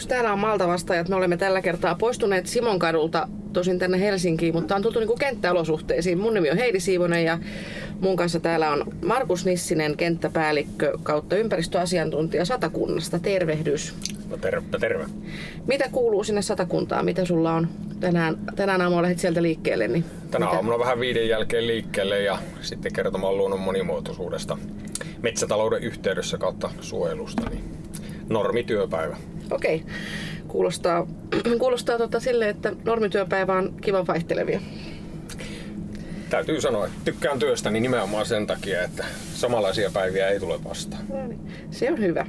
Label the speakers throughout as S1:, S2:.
S1: tervehdys. Täällä on Malta vastaajat. Me olemme tällä kertaa poistuneet Simon kadulta tosin tänne Helsinkiin, mutta on tultu niin kuin kenttäolosuhteisiin. Mun nimi on Heidi Siivonen ja mun kanssa täällä on Markus Nissinen, kenttäpäällikkö kautta ympäristöasiantuntija Satakunnasta. Tervehdys.
S2: No terve, terve.
S1: Mitä kuuluu sinne Satakuntaan? Mitä sulla on tänään, tänään aamulla lähdit sieltä liikkeelle? Niin
S2: Tänä
S1: mitä?
S2: aamuna vähän viiden jälkeen liikkeelle ja sitten kertomaan luonnon monimuotoisuudesta metsätalouden yhteydessä kautta suojelusta. Niin normityöpäivä.
S1: Okei. Kuulostaa, kuulostaa tota sille, että normityöpäivä on kivan vaihtelevia.
S2: Täytyy sanoa, että tykkään työstäni nimenomaan sen takia, että samanlaisia päiviä ei tule vastaan.
S1: No niin, Se on hyvä.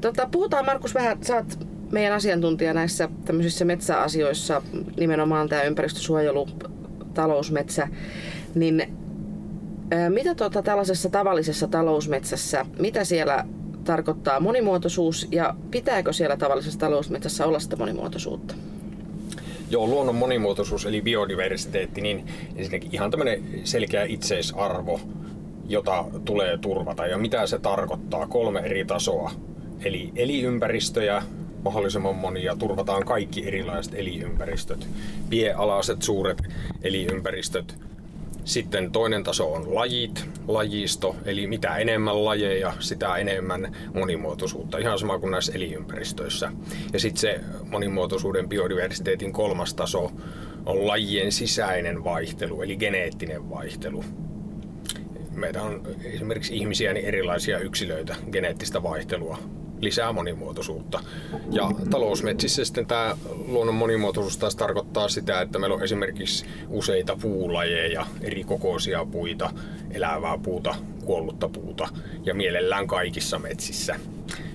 S1: Tota, puhutaan Markus vähän, sä oot meidän asiantuntija näissä tämmöisissä metsäasioissa, nimenomaan tämä ympäristösuojelu, talousmetsä, niin mitä tota, tällaisessa tavallisessa talousmetsässä, mitä siellä tarkoittaa monimuotoisuus ja pitääkö siellä tavallisessa talousmetsässä olla sitä monimuotoisuutta?
S2: Joo, luonnon monimuotoisuus eli biodiversiteetti, niin ensinnäkin ihan tämmöinen selkeä itseisarvo, jota tulee turvata. Ja mitä se tarkoittaa? Kolme eri tasoa. Eli eliympäristöjä, mahdollisimman monia, turvataan kaikki erilaiset eliympäristöt. Piealaiset, suuret eliympäristöt. Sitten toinen taso on lajit, lajisto, eli mitä enemmän lajeja, sitä enemmän monimuotoisuutta, ihan sama kuin näissä eliympäristöissä. Ja sitten se monimuotoisuuden biodiversiteetin kolmas taso on lajien sisäinen vaihtelu, eli geneettinen vaihtelu. Meitä on esimerkiksi ihmisiä niin erilaisia yksilöitä, geneettistä vaihtelua lisää monimuotoisuutta. Ja talousmetsissä sitten tämä luonnon monimuotoisuus taas tarkoittaa sitä, että meillä on esimerkiksi useita puulajeja, eri kokoisia puita, elävää puuta, kuollutta puuta ja mielellään kaikissa metsissä.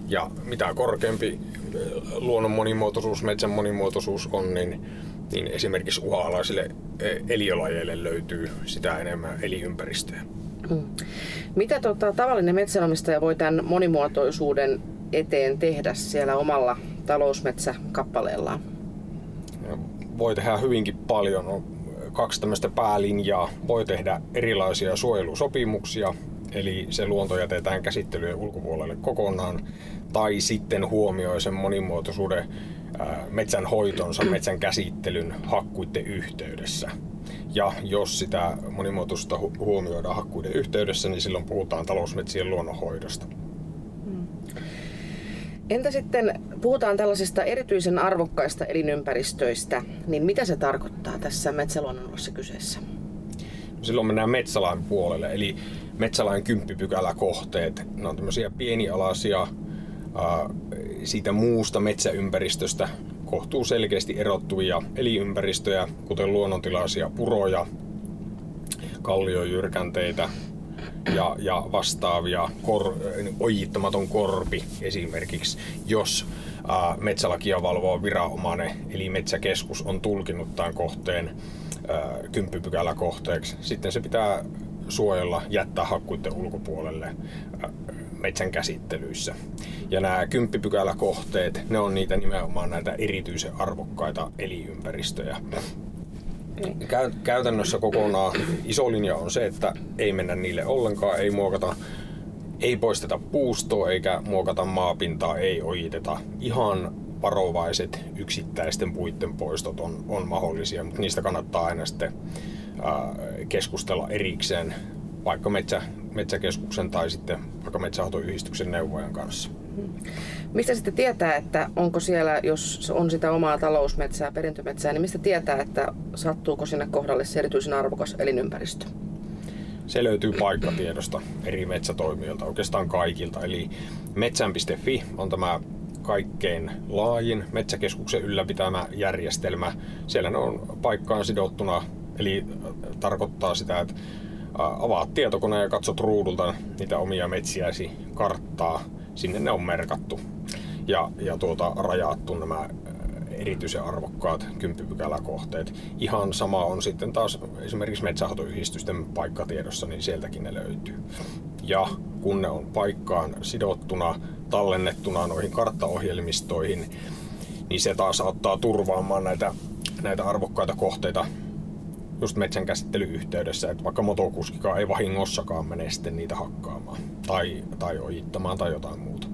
S2: Ja mitä korkeampi eh, luonnon monimuotoisuus, metsän monimuotoisuus on, niin, niin esimerkiksi uha-alaisille eh, eliölajeille löytyy sitä enemmän eliympäristöjä.
S1: Mm. Mitä tota, tavallinen metsänomistaja voi tämän monimuotoisuuden eteen tehdä siellä omalla talousmetsäkappaleellaan?
S2: voi tehdä hyvinkin paljon. On kaksi tämmöistä päälinjaa. Voi tehdä erilaisia suojelusopimuksia, eli se luonto jätetään käsittelyjen ulkopuolelle kokonaan, tai sitten huomioi sen monimuotoisuuden metsän hoitonsa, metsän käsittelyn hakkuiden yhteydessä. Ja jos sitä monimuotoisuutta hu- huomioidaan hakkuiden yhteydessä, niin silloin puhutaan talousmetsien luonnonhoidosta.
S1: Entä sitten, puhutaan tällaisista erityisen arvokkaista elinympäristöistä, niin mitä se tarkoittaa tässä metsäluonnonnossa kyseessä?
S2: silloin mennään metsälain puolelle, eli metsälain kymppipykäläkohteet. Ne on tämmöisiä pienialaisia siitä muusta metsäympäristöstä kohtuu selkeästi erottuvia eliympäristöjä, kuten luonnontilaisia puroja, kalliojyrkänteitä ja, ja vastaavia, kor, ojittamaton korpi esimerkiksi, jos ää, metsälakia valvoo viranomainen, eli metsäkeskus on tulkinnut tämän kohteen ää, kymppipykäläkohteeksi. Sitten se pitää suojella, jättää hakkuiden ulkopuolelle ää, metsän käsittelyissä. Ja nämä kymppipykäläkohteet, ne on niitä nimenomaan näitä erityisen arvokkaita eliympäristöjä. Käy- Käytännössä kokonaan iso linja on se, että ei mennä niille ollenkaan, ei muokata, ei poisteta puustoa eikä muokata maapintaa, ei ojiteta. Ihan varovaiset yksittäisten puitten poistot on, on mahdollisia, mutta niistä kannattaa aina sitten keskustella erikseen vaikka metsä, metsäkeskuksen tai sitten vaikka metsähoitoyhdistyksen neuvojan kanssa.
S1: Mistä sitten tietää, että onko siellä, jos on sitä omaa talousmetsää, perintömetsää, niin mistä tietää, että sattuuko sinne kohdalle se erityisen arvokas elinympäristö?
S2: Se löytyy paikkatiedosta eri metsätoimijoilta, oikeastaan kaikilta. Eli metsän.fi on tämä kaikkein laajin metsäkeskuksen ylläpitämä järjestelmä. Siellä ne on paikkaan sidottuna, eli tarkoittaa sitä, että avaat tietokoneen ja katsot ruudulta niitä omia metsiäsi karttaa. Sinne ne on merkattu ja, ja tuota, rajattu nämä erityisen arvokkaat kymppipykäläkohteet. Ihan sama on sitten taas esimerkiksi metsähoitoyhdistysten paikkatiedossa, niin sieltäkin ne löytyy. Ja kun ne on paikkaan sidottuna, tallennettuna noihin karttaohjelmistoihin, niin se taas auttaa turvaamaan näitä, näitä arvokkaita kohteita just metsän käsittelyyhteydessä, että vaikka motokuskikaan ei vahingossakaan mene sitten niitä hakkaamaan tai, tai ojittamaan tai jotain muuta.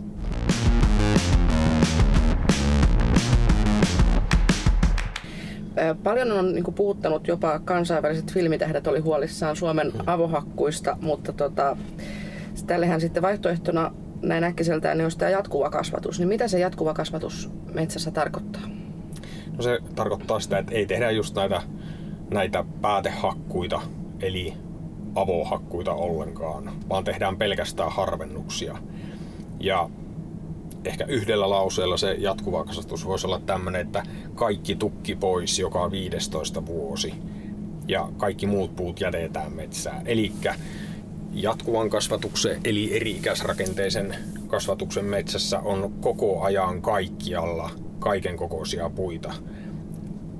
S1: Paljon on niin kuin, puhuttanut, jopa kansainväliset filmitähdet oli huolissaan Suomen mm. avohakkuista, mutta tota, tällehän sitten vaihtoehtona näin äkkiseltään niin olisi tämä jatkuva kasvatus. Niin mitä se jatkuva kasvatus metsässä tarkoittaa?
S2: No se tarkoittaa sitä, että ei tehdä just näitä, näitä päätehakkuita, eli avohakkuita ollenkaan, vaan tehdään pelkästään harvennuksia. Ja ehkä yhdellä lauseella se jatkuva kasvatus voisi olla tämmöinen, että kaikki tukki pois joka 15 vuosi ja kaikki muut puut jätetään metsään. Eli jatkuvan kasvatuksen eli eri-ikäisrakenteisen kasvatuksen metsässä on koko ajan kaikkialla kaiken kokoisia puita,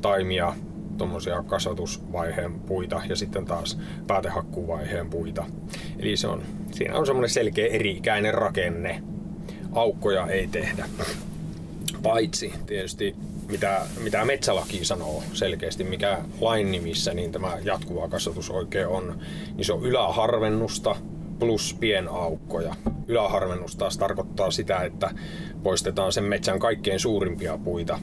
S2: taimia, tuommoisia kasvatusvaiheen puita ja sitten taas päätehakkuuvaiheen puita. Eli se on, siinä on semmoinen selkeä eri-ikäinen rakenne. Aukkoja ei tehdä. Paitsi tietysti mitä, mitä metsälaki sanoo selkeästi, mikä lain nimissä niin tämä jatkuva kasvatus oikein on, niin se on yläharvennusta plus pienaukkoja. Yläharvennus taas tarkoittaa sitä, että poistetaan sen metsän kaikkein suurimpia puita.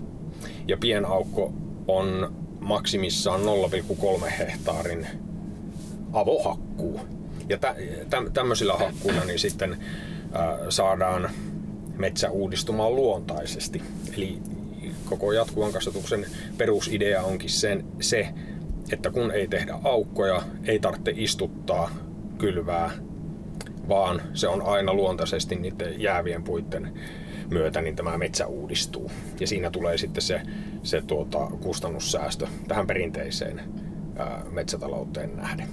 S2: Ja pienaukko on maksimissaan 0,3 hehtaarin avohakkuu. Ja tä, tä, tämmöisillä hakkuilla niin sitten saadaan metsä uudistumaan luontaisesti. Eli koko jatkuvan kasvatuksen perusidea onkin sen, se, että kun ei tehdä aukkoja, ei tarvitse istuttaa, kylvää, vaan se on aina luontaisesti niiden jäävien puitten myötä niin tämä metsä uudistuu. Ja siinä tulee sitten se, se tuota, kustannussäästö tähän perinteiseen ää, metsätalouteen nähden.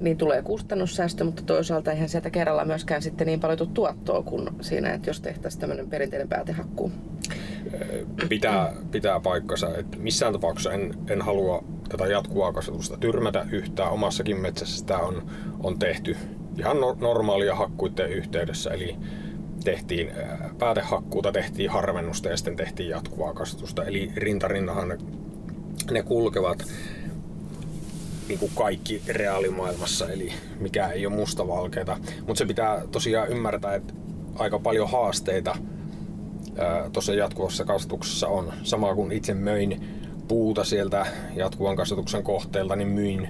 S1: Niin tulee kustannussäästö, mutta toisaalta eihän sieltä kerralla myöskään sitten niin paljon tuottoa kuin siinä, että jos tehtäisiin tämmöinen perinteinen päätehakkuu.
S2: Pitää, pitää paikkansa, että missään tapauksessa en, en halua tätä jatkuvaa kasvatusta tyrmätä yhtään. Omassakin metsässä sitä on, on tehty ihan no, normaalia hakkuiden yhteydessä, eli tehtiin päätehakkuuta, tehtiin harvennusta ja sitten tehtiin jatkuvaa kasvatusta. Eli rintarinnahan ne, kulkevat niin kuin kaikki reaalimaailmassa, eli mikä ei ole mustavalkeita. Mutta se pitää tosiaan ymmärtää, että aika paljon haasteita tuossa jatkuvassa kasvatuksessa on. Sama kuin itse möin puuta sieltä jatkuvan kasvatuksen kohteelta, niin myin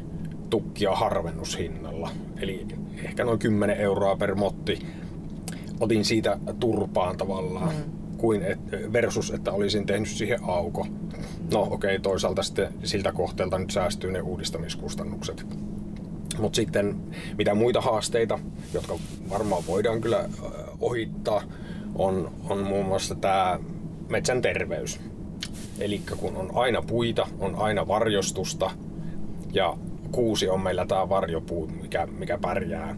S2: tukkia harvennushinnalla. Eli ehkä noin 10 euroa per motti otin siitä turpaan tavallaan. Mm kuin et, versus, että olisin tehnyt siihen auko. No okei, okay, toisaalta sitten siltä kohteelta nyt säästyy ne uudistamiskustannukset. Mutta sitten mitä muita haasteita, jotka varmaan voidaan kyllä ohittaa, on, on muun muassa tämä metsän terveys. Eli kun on aina puita, on aina varjostusta ja kuusi on meillä tämä varjopuu, mikä, mikä pärjää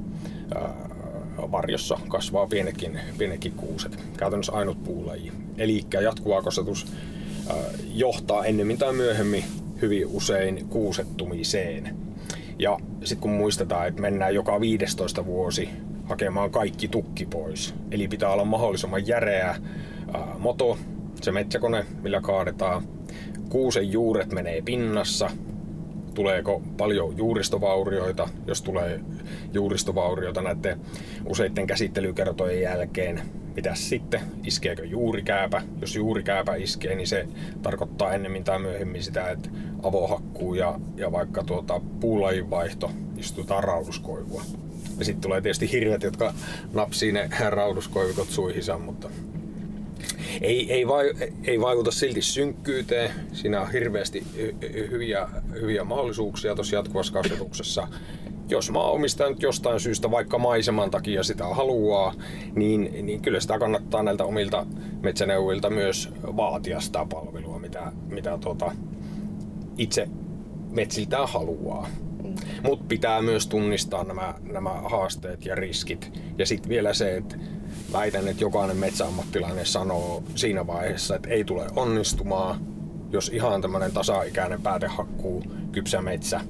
S2: varjossa kasvaa pienekin, pienekin kuuset. Käytännössä ainut puulaji. Eli jatkuva kasvatus johtaa ennemmin tai myöhemmin hyvin usein kuusettumiseen. Ja sitten kun muistetaan, että mennään joka 15 vuosi hakemaan kaikki tukki pois. Eli pitää olla mahdollisimman järeä moto, se metsäkone, millä kaadetaan. Kuusen juuret menee pinnassa, tuleeko paljon juuristovaurioita, jos tulee juuristovaurioita näiden useiden käsittelykertojen jälkeen. Mitä sitten? Iskeekö juurikääpä? Jos juurikääpä iskee, niin se tarkoittaa ennemmin tai myöhemmin sitä, että avohakkuu ja, ja vaikka tuota puulajinvaihto istutaan rauduskoivua. Ja sitten tulee tietysti hirvet, jotka napsii ne rauduskoivikot suihinsa, mutta ei, ei, vai, ei vaikuta silti synkkyyteen. Siinä on hirveästi hyviä, hyviä mahdollisuuksia tuossa jatkuvassa kasvatuksessa. Jos maanomistaja nyt jostain syystä, vaikka maiseman takia sitä haluaa, niin, niin kyllä sitä kannattaa näiltä omilta metsäneuvilta myös vaatia sitä palvelua, mitä, mitä tuota, itse metsiltään haluaa. Mm. Mutta pitää myös tunnistaa nämä, nämä haasteet ja riskit. Ja sitten vielä se, että väitän, että jokainen metsäammattilainen sanoo siinä vaiheessa, että ei tule onnistumaan, jos ihan tämmöinen tasa-ikäinen päätehakkuu kypsä metsä,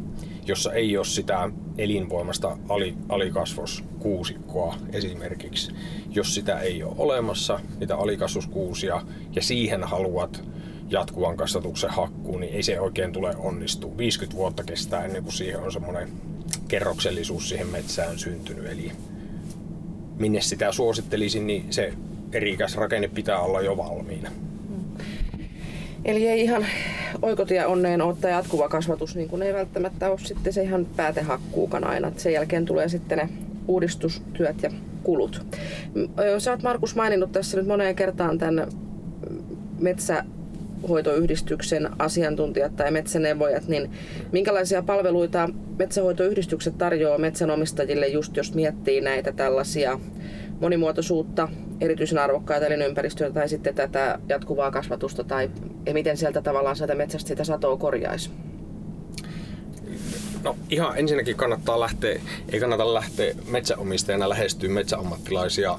S2: jossa ei ole sitä elinvoimasta ali, alikasvoskuusikkoa esimerkiksi. Jos sitä ei ole olemassa, niitä alikasvoskuusia, ja siihen haluat jatkuvan kasvatuksen hakkuun, niin ei se oikein tule onnistua. 50 vuotta kestää ennen kuin siihen on semmoinen kerroksellisuus siihen metsään syntynyt. Eli minne sitä suosittelisin, niin se eri rakenne pitää olla jo valmiina.
S1: Eli ei ihan oikotie onneen ottaa tämä jatkuva kasvatus, niin kun ei välttämättä ole sitten se ihan päätehakkuukan aina. Sen jälkeen tulee sitten ne uudistustyöt ja kulut. Sä oot Markus maininnut tässä nyt moneen kertaan tämän metsähoitoyhdistyksen asiantuntijat tai metsäneuvojat, niin minkälaisia palveluita metsähoitoyhdistykset tarjoaa metsänomistajille just jos miettii näitä tällaisia monimuotoisuutta, erityisen arvokkaita elinympäristöitä tai sitten tätä jatkuvaa kasvatusta tai ja miten sieltä tavallaan sieltä metsästä sitä satoa korjaisi?
S2: No ihan ensinnäkin kannattaa lähteä, ei kannata lähteä metsäomistajana lähestyä metsäammattilaisia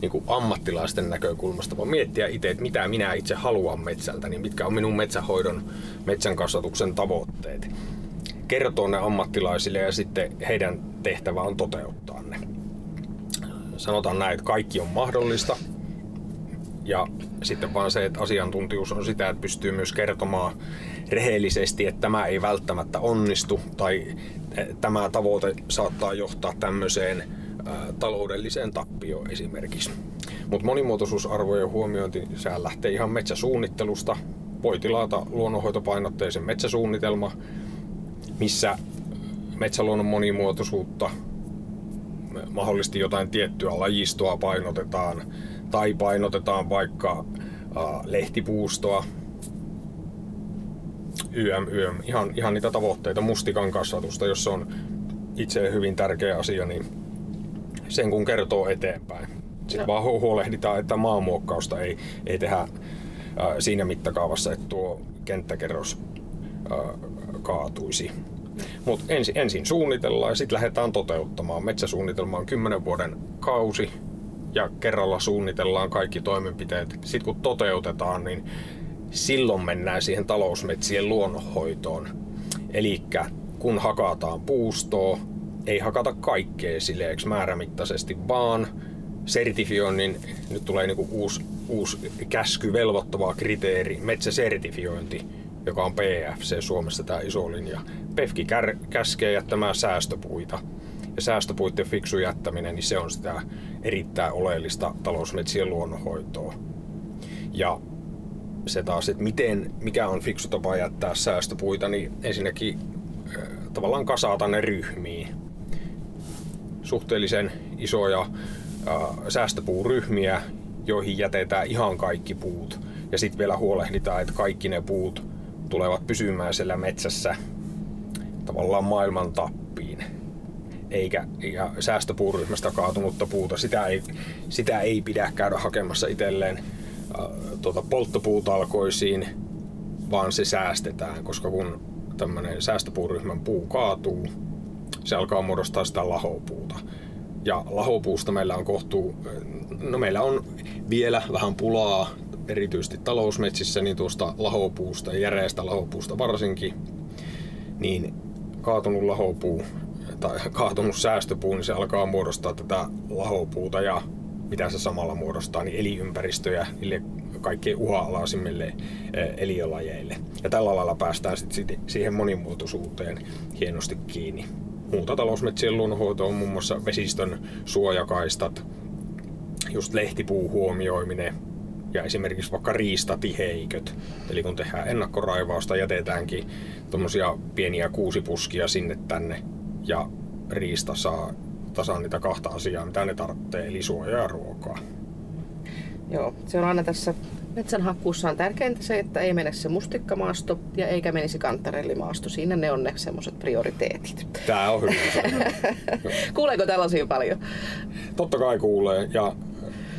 S2: niin kuin ammattilaisten näkökulmasta, vaan miettiä itse, että mitä minä itse haluan metsältä, niin mitkä on minun metsähoidon, metsän kasvatuksen tavoitteet. Kertoo ne ammattilaisille ja sitten heidän tehtävä on toteuttaa ne. Sanotaan näin, että kaikki on mahdollista. Ja sitten vaan se, että asiantuntijuus on sitä, että pystyy myös kertomaan rehellisesti, että tämä ei välttämättä onnistu tai tämä tavoite saattaa johtaa tämmöiseen taloudelliseen tappioon esimerkiksi. Mutta monimuotoisuusarvojen huomiointi, sehän lähtee ihan metsäsuunnittelusta. Voi tilata luonnonhoitopainotteisen metsäsuunnitelma, missä metsäluonnon monimuotoisuutta, mahdollisesti jotain tiettyä lajistoa painotetaan, tai painotetaan vaikka lehtipuustoa, YM, YM, ihan, ihan niitä tavoitteita, mustikan kasvatusta, jos on itse hyvin tärkeä asia, niin sen kun kertoo eteenpäin. Sitten no. vaan huolehditaan, että maanmuokkausta ei, ei tehdä äh, siinä mittakaavassa, että tuo kenttäkerros äh, kaatuisi. Mutta ensin, ensin suunnitellaan ja sitten lähdetään toteuttamaan. Metsäsuunnitelma on 10 vuoden kausi ja kerralla suunnitellaan kaikki toimenpiteet. Sitten kun toteutetaan, niin silloin mennään siihen talousmetsien luonnonhoitoon. Eli kun hakataan puustoa, ei hakata kaikkea sileeksi määrämittaisesti, vaan sertifioinnin, nyt tulee niinku uusi, uusi käsky, velvoittava kriteeri, metsäsertifiointi, joka on PFC Suomessa tämä iso linja. PEFKI kär, käskee jättämään säästöpuita. Ja säästöpuitten fiksu jättäminen, niin se on sitä erittäin oleellista talousmetsien luonnonhoitoa. Ja se taas, että miten, mikä on fiksu tapa jättää säästöpuita, niin ensinnäkin äh, tavallaan kasata ne ryhmiin suhteellisen isoja säästöpuuryhmiä, joihin jätetään ihan kaikki puut. Ja sitten vielä huolehditaan, että kaikki ne puut tulevat pysymään siellä metsässä tavallaan maailman tappiin. Eikä ja säästöpuuryhmästä kaatunutta puuta, sitä ei, sitä ei pidä käydä hakemassa itselleen äh, tuota, polttopuutalkoisiin, vaan se säästetään, koska kun tämmöinen säästöpuuryhmän puu kaatuu, se alkaa muodostaa sitä lahopuuta. Ja lahopuusta meillä on kohtuu, no meillä on vielä vähän pulaa erityisesti talousmetsissä, niin tuosta lahopuusta, järeästä lahopuusta varsinkin, niin kaatunut lahopuu tai kaatunut säästöpuu, niin se alkaa muodostaa tätä lahopuuta ja mitä se samalla muodostaa, niin elinympäristöjä niille kaikkein uha-alaisimmille eliölajeille. Ja tällä lailla päästään sitten siihen monimuotoisuuteen hienosti kiinni muuta talousmetsien luonnonhoito on muun muassa vesistön suojakaistat, just lehtipuu huomioiminen ja esimerkiksi vaikka riistatiheiköt. Eli kun tehdään ennakkoraivausta, jätetäänkin tuommoisia pieniä kuusipuskia sinne tänne ja riista saa tasan niitä kahta asiaa, mitä ne tarvitsee, eli suojaa ja ruokaa.
S1: Joo, se on aina tässä metsänhakkuussa on tärkeintä se, että ei mene se mustikkamaasto ja eikä menisi kantarellimaasto. Siinä ne on ne semmoiset prioriteetit.
S2: Tämä on hyvä.
S1: Kuuleeko tällaisia paljon?
S2: Totta kai kuulee ja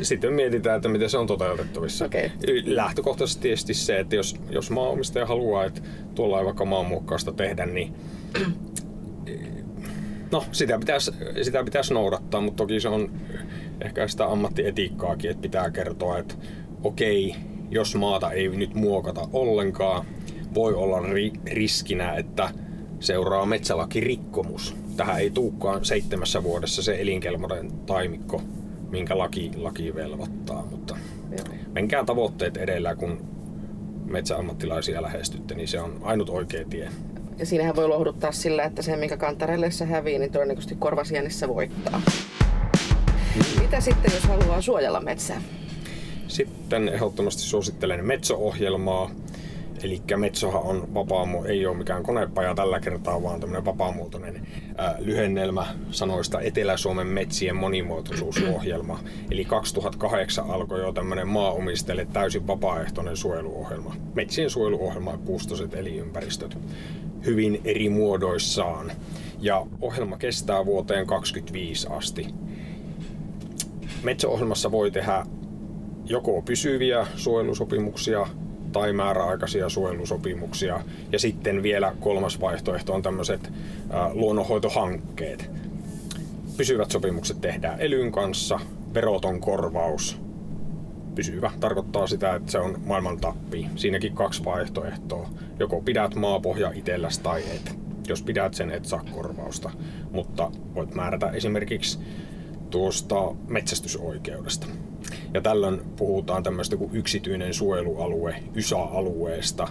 S2: sitten mietitään, että miten se on toteutettavissa.
S1: Okay.
S2: Lähtökohtaisesti tietysti se, että jos, jos maanomistaja haluaa, että tuolla ei vaikka maanmuokkausta tehdä, niin no, sitä pitäisi, sitä pitäisi noudattaa, mutta toki se on ehkä sitä ammattietiikkaakin, että pitää kertoa, että okei, jos maata ei nyt muokata ollenkaan, voi olla ri- riskinä, että seuraa metsälakirikkomus. Tähän ei tuukkaan seitsemässä vuodessa se elinkelmoinen taimikko, minkä laki, laki velvoittaa, mutta Joo. menkää tavoitteet edellä, kun metsäammattilaisia lähestytte, niin se on ainut oikea tie.
S1: Ja siinähän voi lohduttaa sillä, että se, minkä kantarelle hävii, niin todennäköisesti korvasienissä voittaa. Mm. Mitä sitten, jos haluaa suojella metsää?
S2: Sitten ehdottomasti suosittelen Metso-ohjelmaa. Eli Metsohan on vapaamu, ei ole mikään konepaja tällä kertaa, vaan tämmöinen vapaamuotoinen lyhennelmä sanoista Etelä-Suomen metsien monimuotoisuusohjelma. Eli 2008 alkoi jo tämmöinen maaomistajille täysin vapaaehtoinen suojeluohjelma. Metsien suojeluohjelma puustoset eliympäristöt hyvin eri muodoissaan. Ja ohjelma kestää vuoteen 2025 asti. Metsäohjelmassa voi tehdä joko pysyviä suojelusopimuksia tai määräaikaisia suojelusopimuksia. Ja sitten vielä kolmas vaihtoehto on tämmöiset luonnonhoitohankkeet. Pysyvät sopimukset tehdään elyn kanssa, veroton korvaus. Pysyvä tarkoittaa sitä, että se on maailman tappi. Siinäkin kaksi vaihtoehtoa. Joko pidät maapohja itselläs tai et. Jos pidät sen, et saa korvausta. Mutta voit määrätä esimerkiksi tuosta metsästysoikeudesta. Ja tällöin puhutaan tämmöistä kuin yksityinen suojelualue, YSA-alueesta,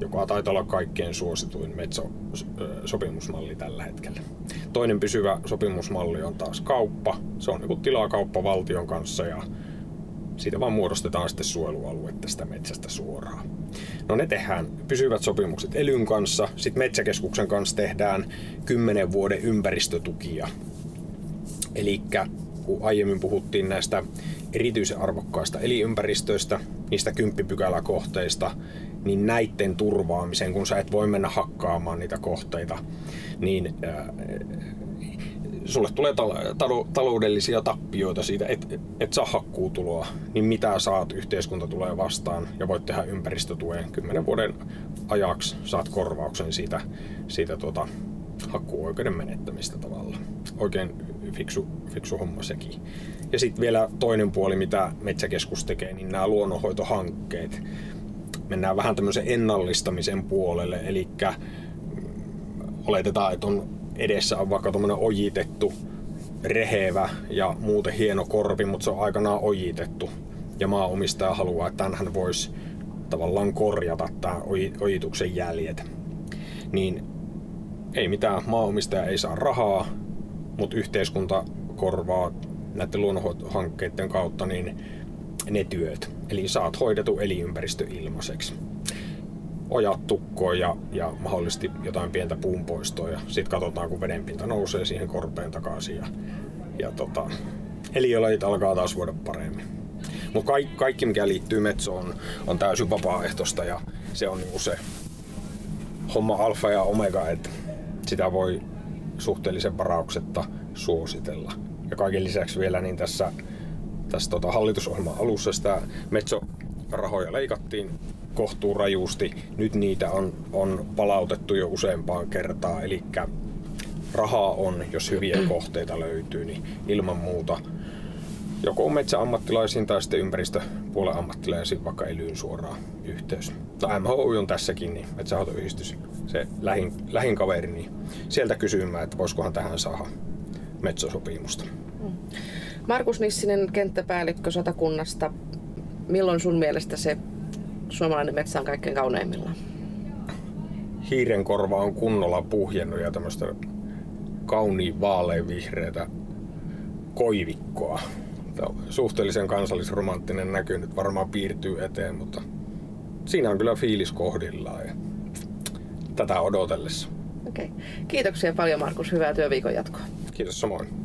S2: joka taitaa olla kaikkein suosituin metsäsopimusmalli tällä hetkellä. Toinen pysyvä sopimusmalli on taas kauppa. Se on niin tilakauppa valtion kanssa ja siitä vaan muodostetaan sitten suojelualue tästä metsästä suoraan. No ne tehdään pysyvät sopimukset elyn kanssa, sitten metsäkeskuksen kanssa tehdään 10 vuoden ympäristötukia. Eli kun aiemmin puhuttiin näistä erityisen arvokkaista elinympäristöistä, niistä kymppipykäläkohteista, niin näiden turvaamiseen, kun sä et voi mennä hakkaamaan niitä kohteita, niin äh, sulle tulee tal- taloudellisia tappioita siitä, että et saa hakkuutuloa, niin mitä saat, yhteiskunta tulee vastaan ja voit tehdä ympäristötuen 10 vuoden ajaksi, saat korvauksen siitä, siitä tuota, hakkuoikeuden menettämistä tavalla. Oikein fiksu, fiksu homma sekin. Ja sitten vielä toinen puoli, mitä Metsäkeskus tekee, niin nämä luonnonhoitohankkeet. Mennään vähän tämmöisen ennallistamisen puolelle, eli oletetaan, että on edessä on vaikka tuommoinen ojitettu, rehevä ja muuten hieno korpi, mutta se on aikanaan ojitettu. Ja maaomistaja haluaa, että hän voisi tavallaan korjata tämä ojituksen jäljet. Niin ei mitään, maaomistaja ei saa rahaa, mutta yhteiskunta korvaa näiden luonnonhankkeiden kautta niin ne työt. Eli saat hoidettu eliympäristö ilmaiseksi. Ojat tukkoon ja, ja mahdollisesti jotain pientä puunpoistoa ja sitten katsotaan kun vedenpinta nousee siihen korpeen takaisin ja, ja tota, eliölajit alkaa taas voida paremmin. Mutta kaikki, kaikki mikä liittyy metsoon on, on täysin vapaaehtoista ja se on niinku se homma alfa ja omega, että sitä voi suhteellisen varauksetta suositella. Ja kaiken lisäksi vielä niin tässä, tässä tota hallitusohjelman alussa sitä metsorahoja leikattiin kohtuu rajusti. Nyt niitä on, on palautettu jo useampaan kertaan, eli rahaa on, jos hyviä kohteita löytyy, niin ilman muuta joko metsäammattilaisiin tai sitten ympäristöpuolen ammattilaisiin vaikka elyyn suoraan yhteys. MHU on tässäkin, niin metsähoitoyhdistys, se lähin, lähin kaveri, niin sieltä kysymään, että voisikohan tähän saada metsäsopimusta. Mm.
S1: Markus Nissinen, kenttäpäällikkö Satakunnasta. Milloin sun mielestä se suomalainen metsä on kaikkein kauneimmillaan?
S2: Hiiren korva on kunnolla puhjennut ja tämmöistä kauniin vaaleanvihreätä koivikkoa. Suhteellisen kansallisromanttinen näky nyt varmaan piirtyy eteen, mutta siinä on kyllä fiilis kohdillaan ja tätä odotellessa.
S1: Okei. Okay. Kiitoksia paljon Markus. Hyvää työviikon jatkoa.
S2: Kiitos samoin.